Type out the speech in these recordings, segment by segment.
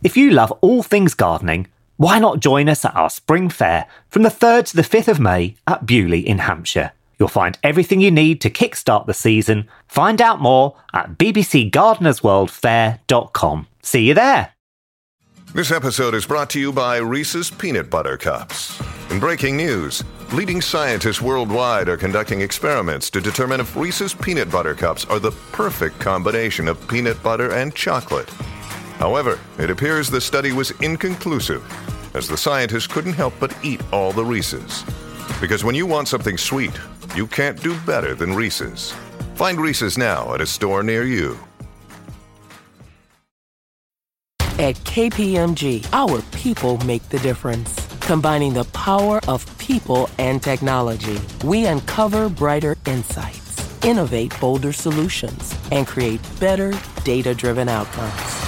If you love all things gardening, why not join us at our spring fair from the 3rd to the 5th of May at Beaulieu in Hampshire? You'll find everything you need to kickstart the season. Find out more at bbcgardenersworldfair.com. See you there. This episode is brought to you by Reese's Peanut Butter Cups. In breaking news, leading scientists worldwide are conducting experiments to determine if Reese's Peanut Butter Cups are the perfect combination of peanut butter and chocolate. However, it appears the study was inconclusive, as the scientists couldn't help but eat all the Reese's. Because when you want something sweet, you can't do better than Reese's. Find Reese's now at a store near you. At KPMG, our people make the difference. Combining the power of people and technology, we uncover brighter insights, innovate bolder solutions, and create better data driven outcomes.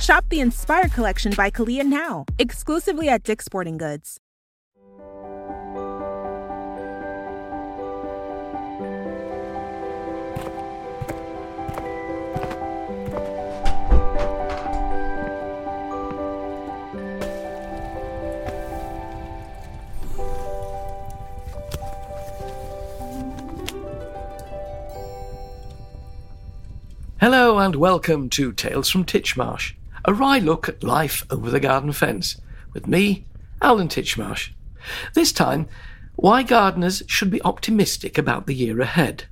Shop the Inspire Collection by Calia now, exclusively at Dick's Sporting Goods. Hello and welcome to Tales from Titchmarsh, a wry look at life over the garden fence, with me, Alan Titchmarsh. This time, why gardeners should be optimistic about the year ahead.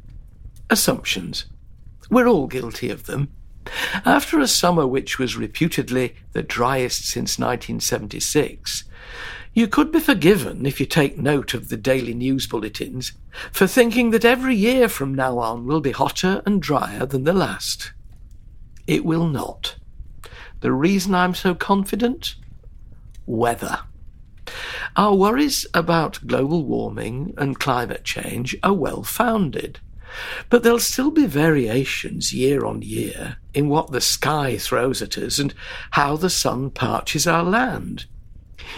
Assumptions. We're all guilty of them. After a summer which was reputedly the driest since 1976, you could be forgiven if you take note of the daily news bulletins for thinking that every year from now on will be hotter and drier than the last. It will not. The reason I'm so confident? Weather. Our worries about global warming and climate change are well founded. But there'll still be variations year on year in what the sky throws at us and how the sun parches our land.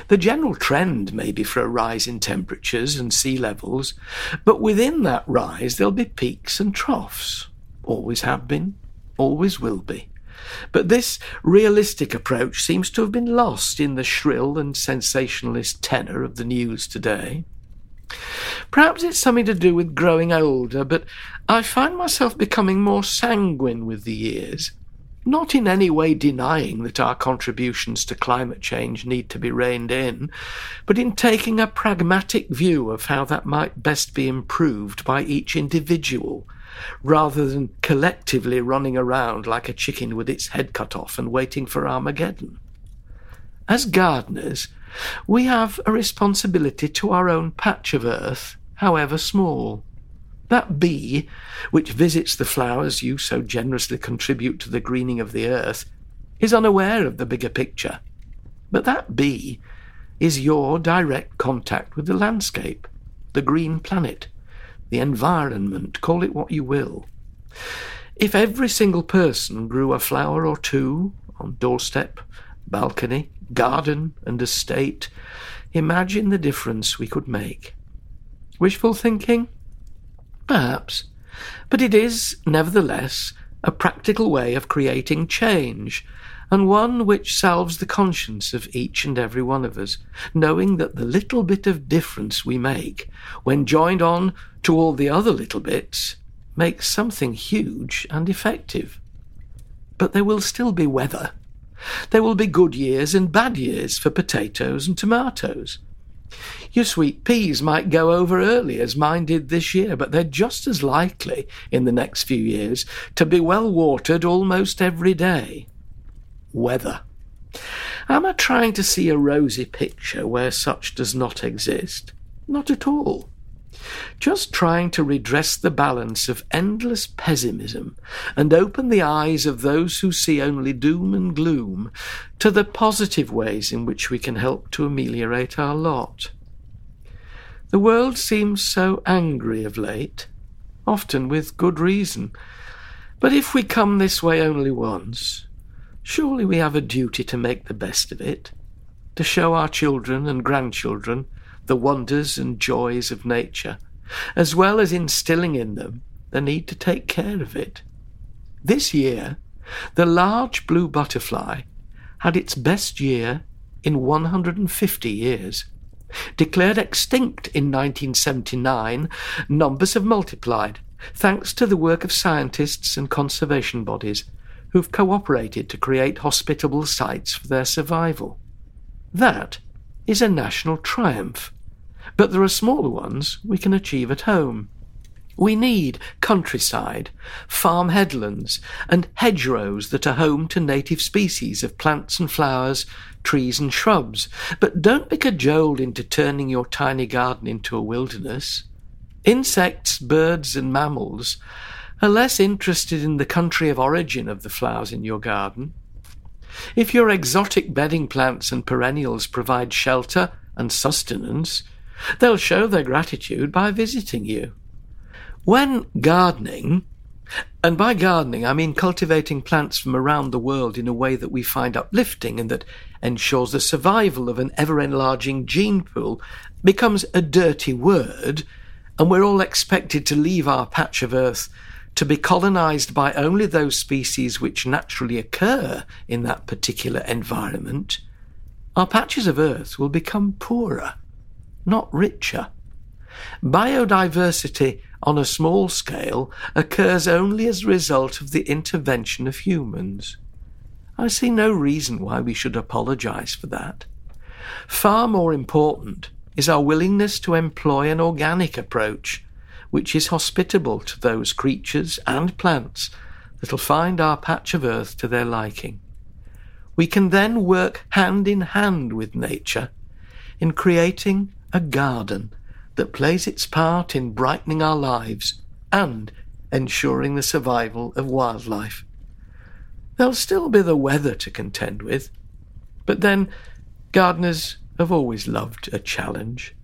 The general trend may be for a rise in temperatures and sea levels, but within that rise there'll be peaks and troughs. Always have been, always will be. But this realistic approach seems to have been lost in the shrill and sensationalist tenor of the news today. Perhaps it's something to do with growing older, but I find myself becoming more sanguine with the years not in any way denying that our contributions to climate change need to be reined in, but in taking a pragmatic view of how that might best be improved by each individual, rather than collectively running around like a chicken with its head cut off and waiting for Armageddon. As gardeners, we have a responsibility to our own patch of earth, however small. That bee, which visits the flowers you so generously contribute to the greening of the earth, is unaware of the bigger picture. But that bee is your direct contact with the landscape, the green planet, the environment, call it what you will. If every single person grew a flower or two on doorstep, balcony, garden, and estate, imagine the difference we could make. Wishful thinking? Perhaps. But it is, nevertheless, a practical way of creating change, and one which salves the conscience of each and every one of us, knowing that the little bit of difference we make, when joined on to all the other little bits, makes something huge and effective. But there will still be weather. There will be good years and bad years for potatoes and tomatoes. Your sweet peas might go over early, as mine did this year, but they're just as likely, in the next few years, to be well watered almost every day. Weather. Am I trying to see a rosy picture where such does not exist? Not at all. just trying to redress the balance of endless pessimism and open the eyes of those who see only doom and gloom to the positive ways in which we can help to ameliorate our lot. The world seems so angry of late, often with good reason. But if we come this way only once, surely we have a duty to make the best of it, to show our children and grandchildren the wonders and joys of nature, as well as instilling in them the need to take care of it. This year, the large blue butterfly had its best year in 150 years. Declared extinct in 1979, numbers have multiplied, thanks to the work of scientists and conservation bodies who've cooperated to create hospitable sites for their survival. That is a national triumph. But there are smaller ones we can achieve at home. We need countryside, farm headlands, and hedgerows that are home to native species of plants and flowers, trees and shrubs. But don't be cajoled into turning your tiny garden into a wilderness. Insects, birds, and mammals are less interested in the country of origin of the flowers in your garden. If your exotic bedding plants and perennials provide shelter and sustenance, they'll show their gratitude by visiting you. When gardening, and by gardening I mean cultivating plants from around the world in a way that we find uplifting and that ensures the survival of an ever enlarging gene pool, becomes a dirty word, and we're all expected to leave our patch of earth to be colonized by only those species which naturally occur in that particular environment, our patches of earth will become poorer not richer. Biodiversity on a small scale occurs only as a result of the intervention of humans. I see no reason why we should apologize for that. Far more important is our willingness to employ an organic approach, which is hospitable to those creatures and plants that'll find our patch of earth to their liking. We can then work hand in hand with nature in creating a garden that plays its part in brightening our lives and ensuring the survival of wildlife. There'll still be the weather to contend with, but then gardeners have always loved a challenge.